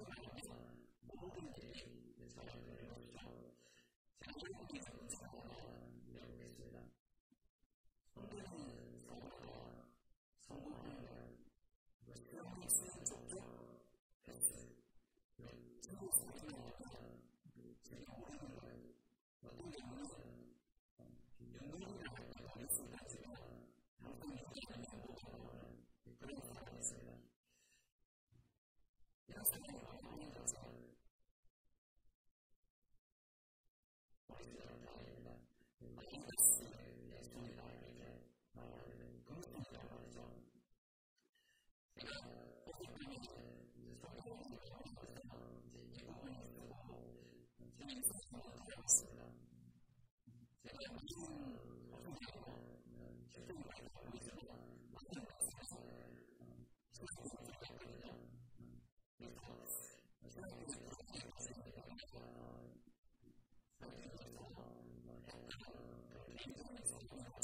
Israel.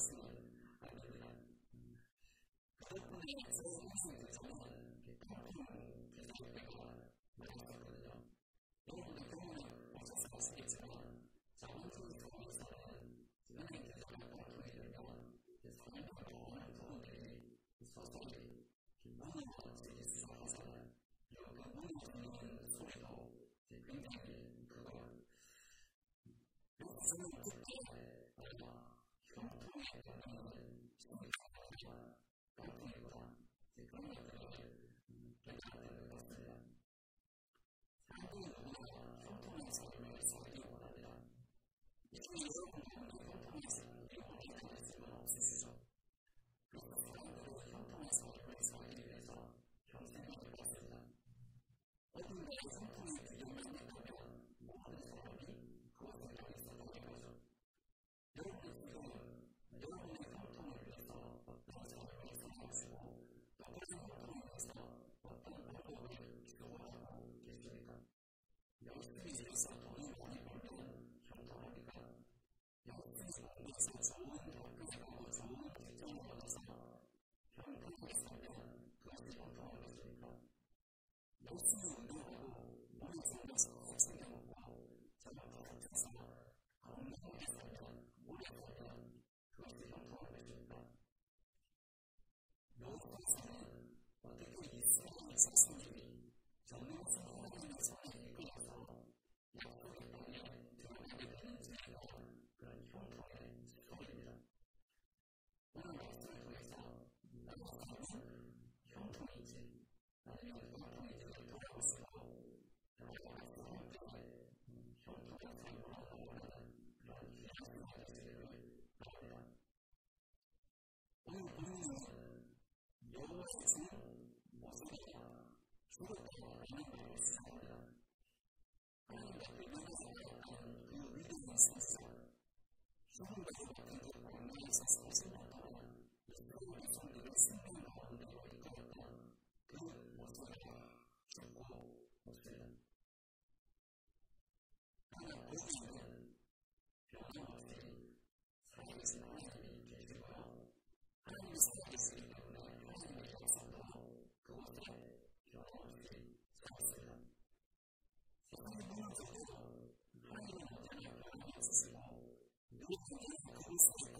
ですね。I don't know. ですね。おしゃれや、仕事や、何をしたいか。あなたの何じゃないか、いうビジネスです。自分がやっていることを内察してしまったら、一生でそれで済む。Thanks.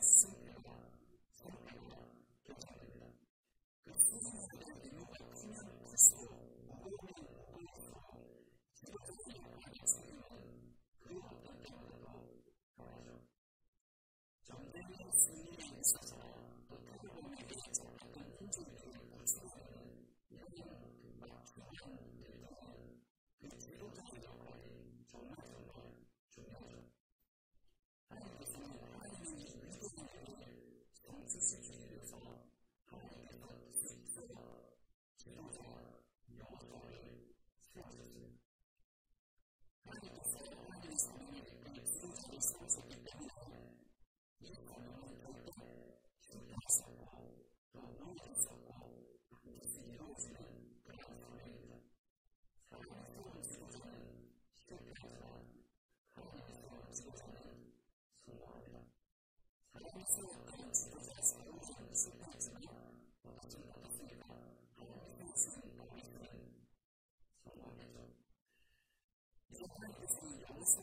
question. そ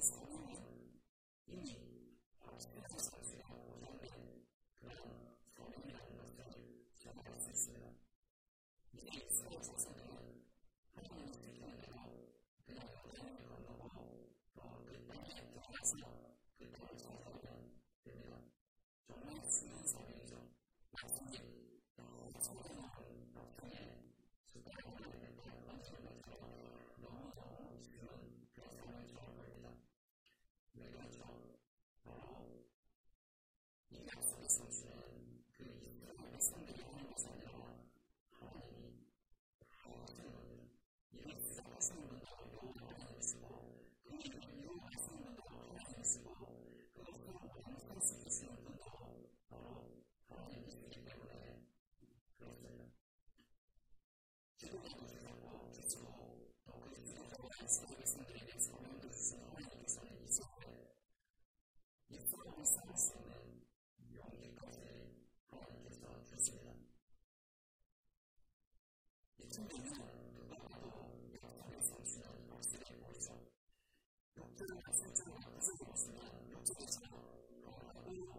という発想がすぐですね、ちょっとした、あの、運用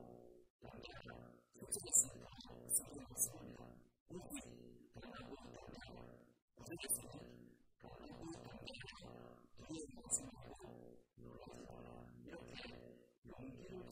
なんで、そっちですね、それもそうな、日本から動いたんだよ。それですね、から動いたんだよ。家のその、ローズから、よく、4キロ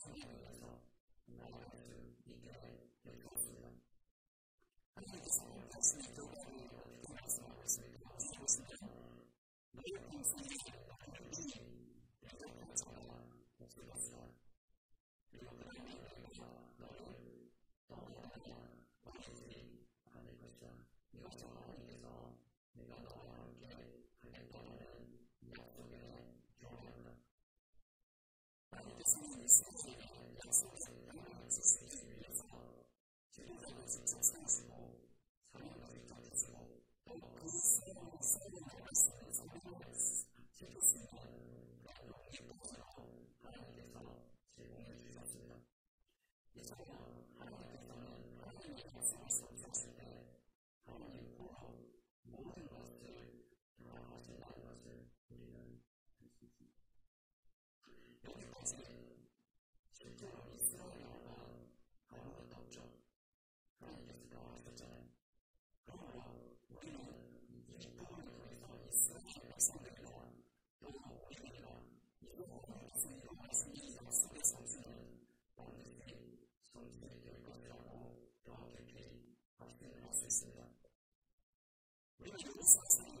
This is the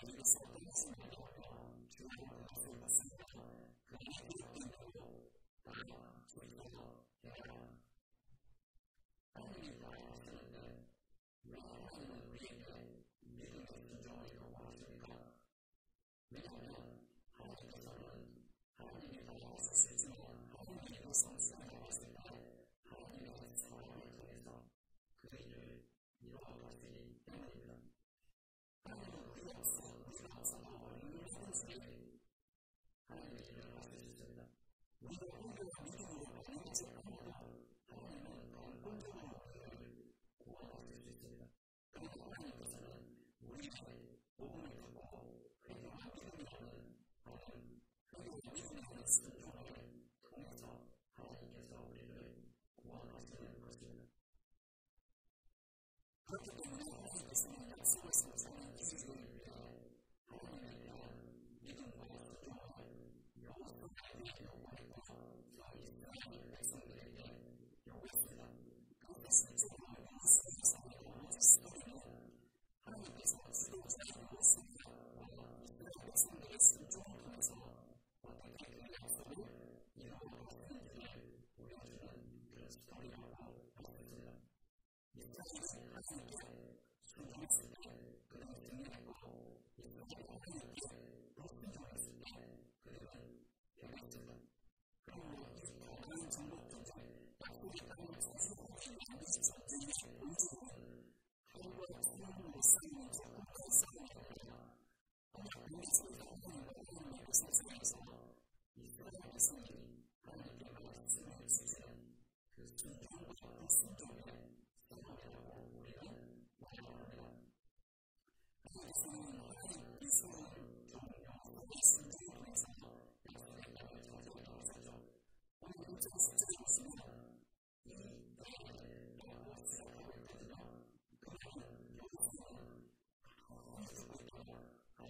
Thank you.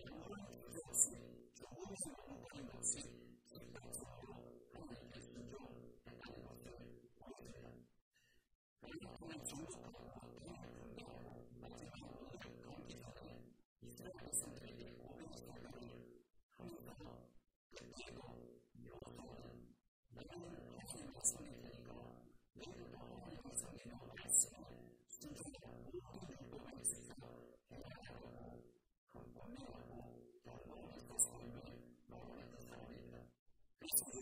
无论你多大岁，多大岁都可以买菜。不管早晚，不管时间，不管天气，不管……无论你穿什么，不管穿什么，不管穿什么，不管穿什么，你穿什么衣服，我跟你讲，好不好？不管多，不管多，有很多人，男人穿的比女人穿的高，女人穿的。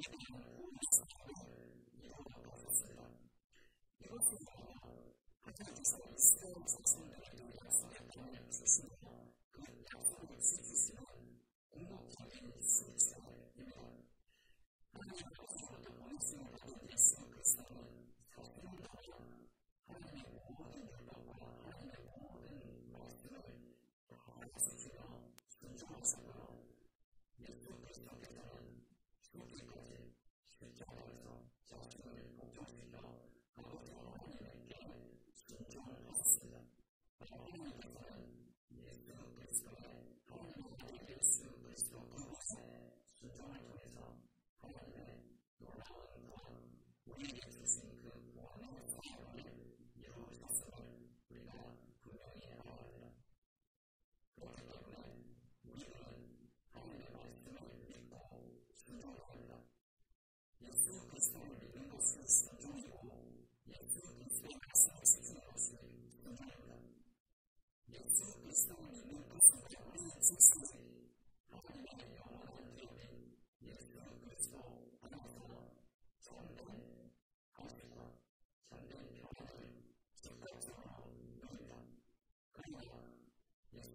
要するに、初めてそういう姿勢を作るんだけど、やつやったものですね。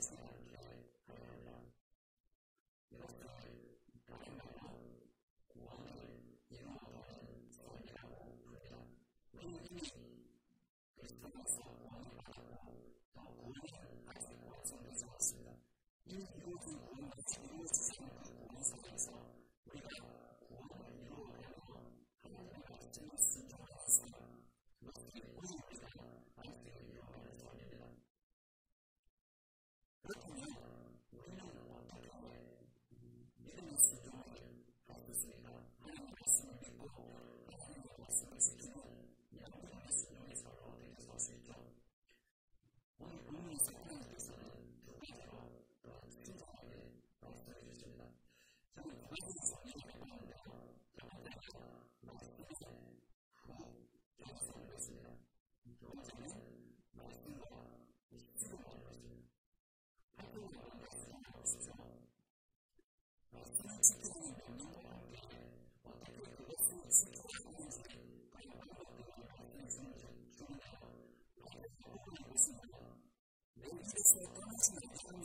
Thanks. 这些东西方面，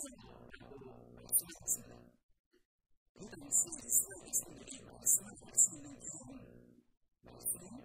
这样子，不管是设计上的，或是性能上，老师。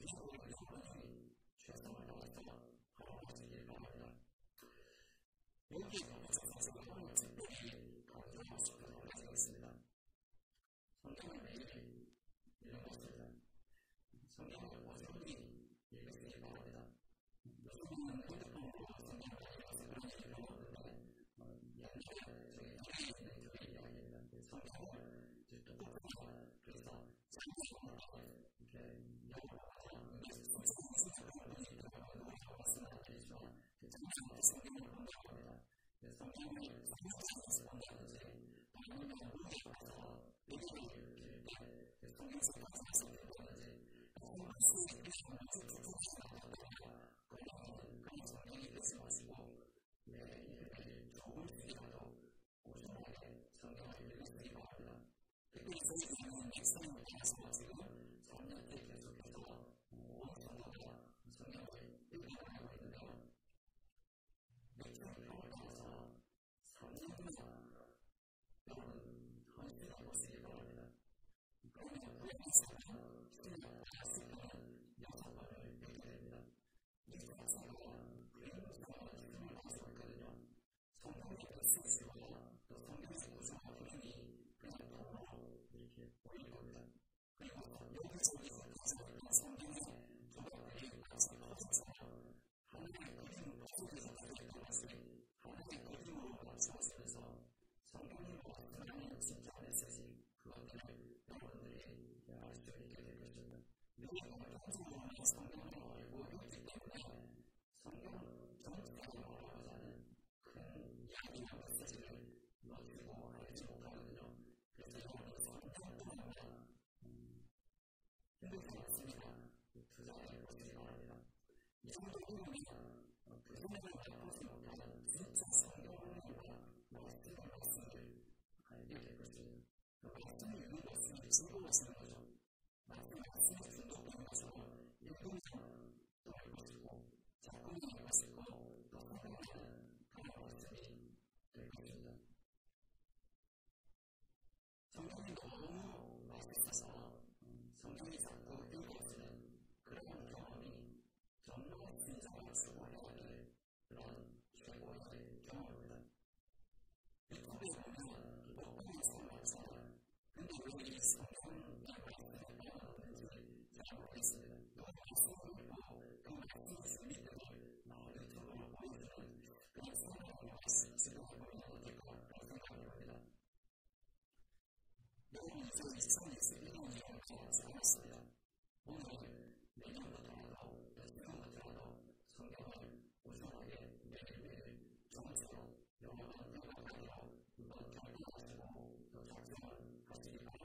っていうのが、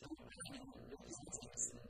ちょっと何を、よく先生です。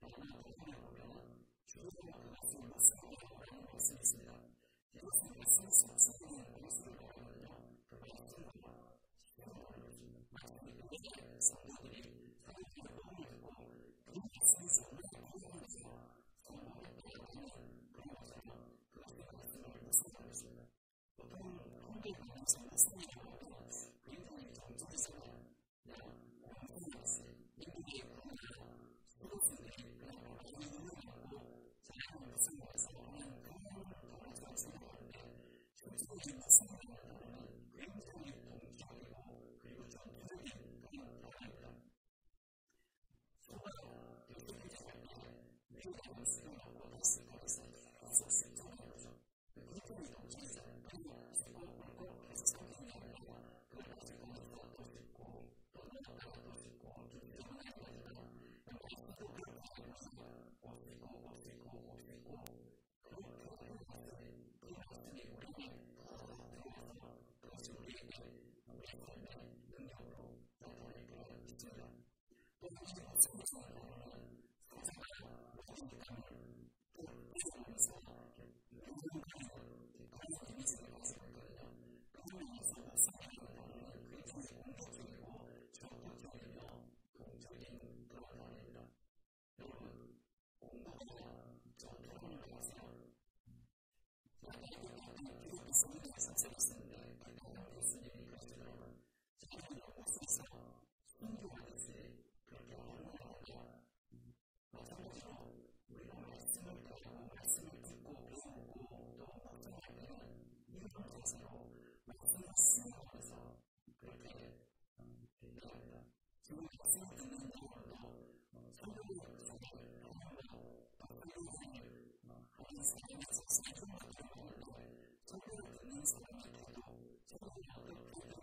하나님을 생각해보면 주도생각을 말씀을 묵상이라는 말씀이 있습니다. 이것은 말씀을 묵상이라는 말씀을 말하거든요. 그 말씀과 시간을 말하는 것입니다. 말씀이 우리의 성도들이 発音が文脈の読解力が必要だ。当然人はすぐそうなものに、当然から私に考える。と、以上のミスは、文脈関与、関与とミスの発生からや、関与の差が差があるために、繰り返す音読力を、ちょっと教育の上限から変わるんだ。より、音楽や、ちょっと音の差が、具体的な記録それではさせます。 자신의 경험을 적용하는 사람이 되고 적용하는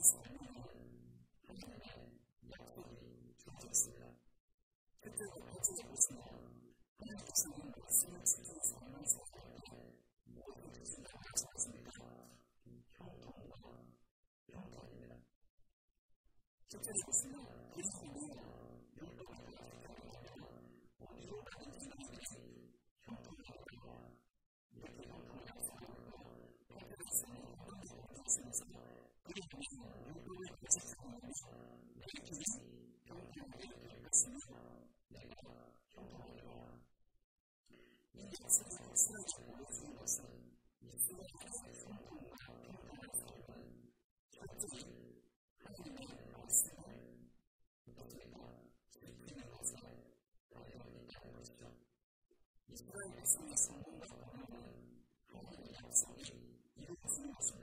things. 你是在送我一个礼物，你是在送我一个礼物，你是在送我一个礼物。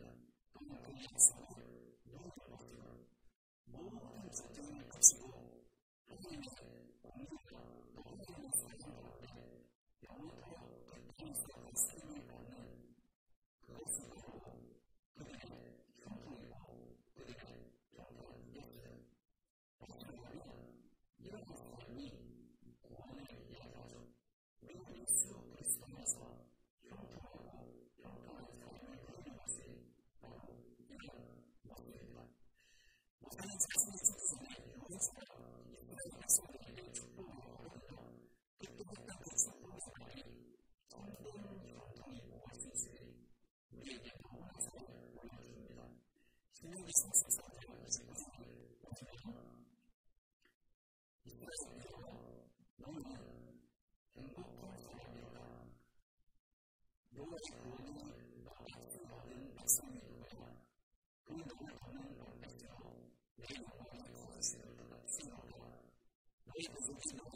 people who cannot.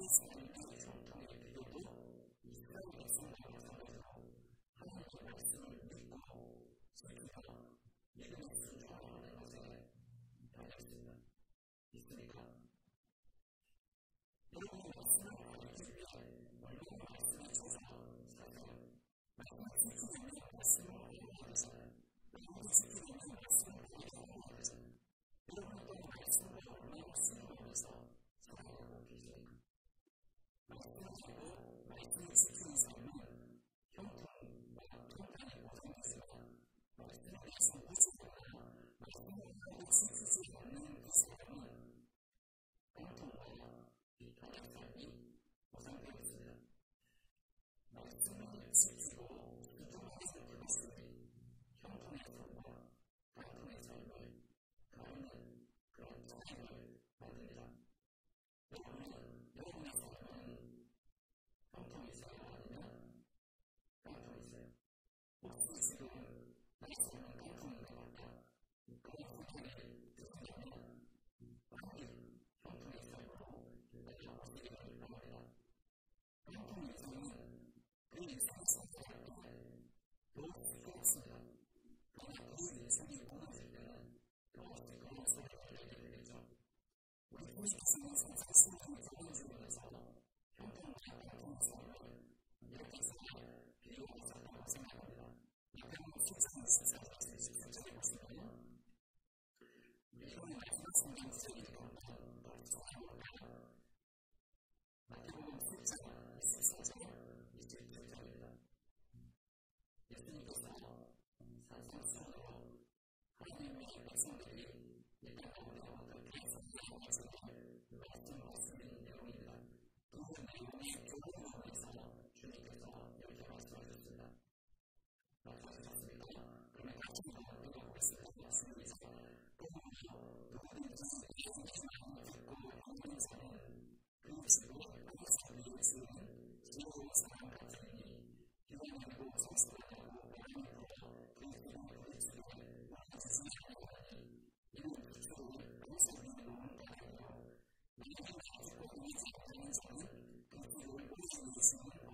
Thank you.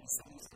these things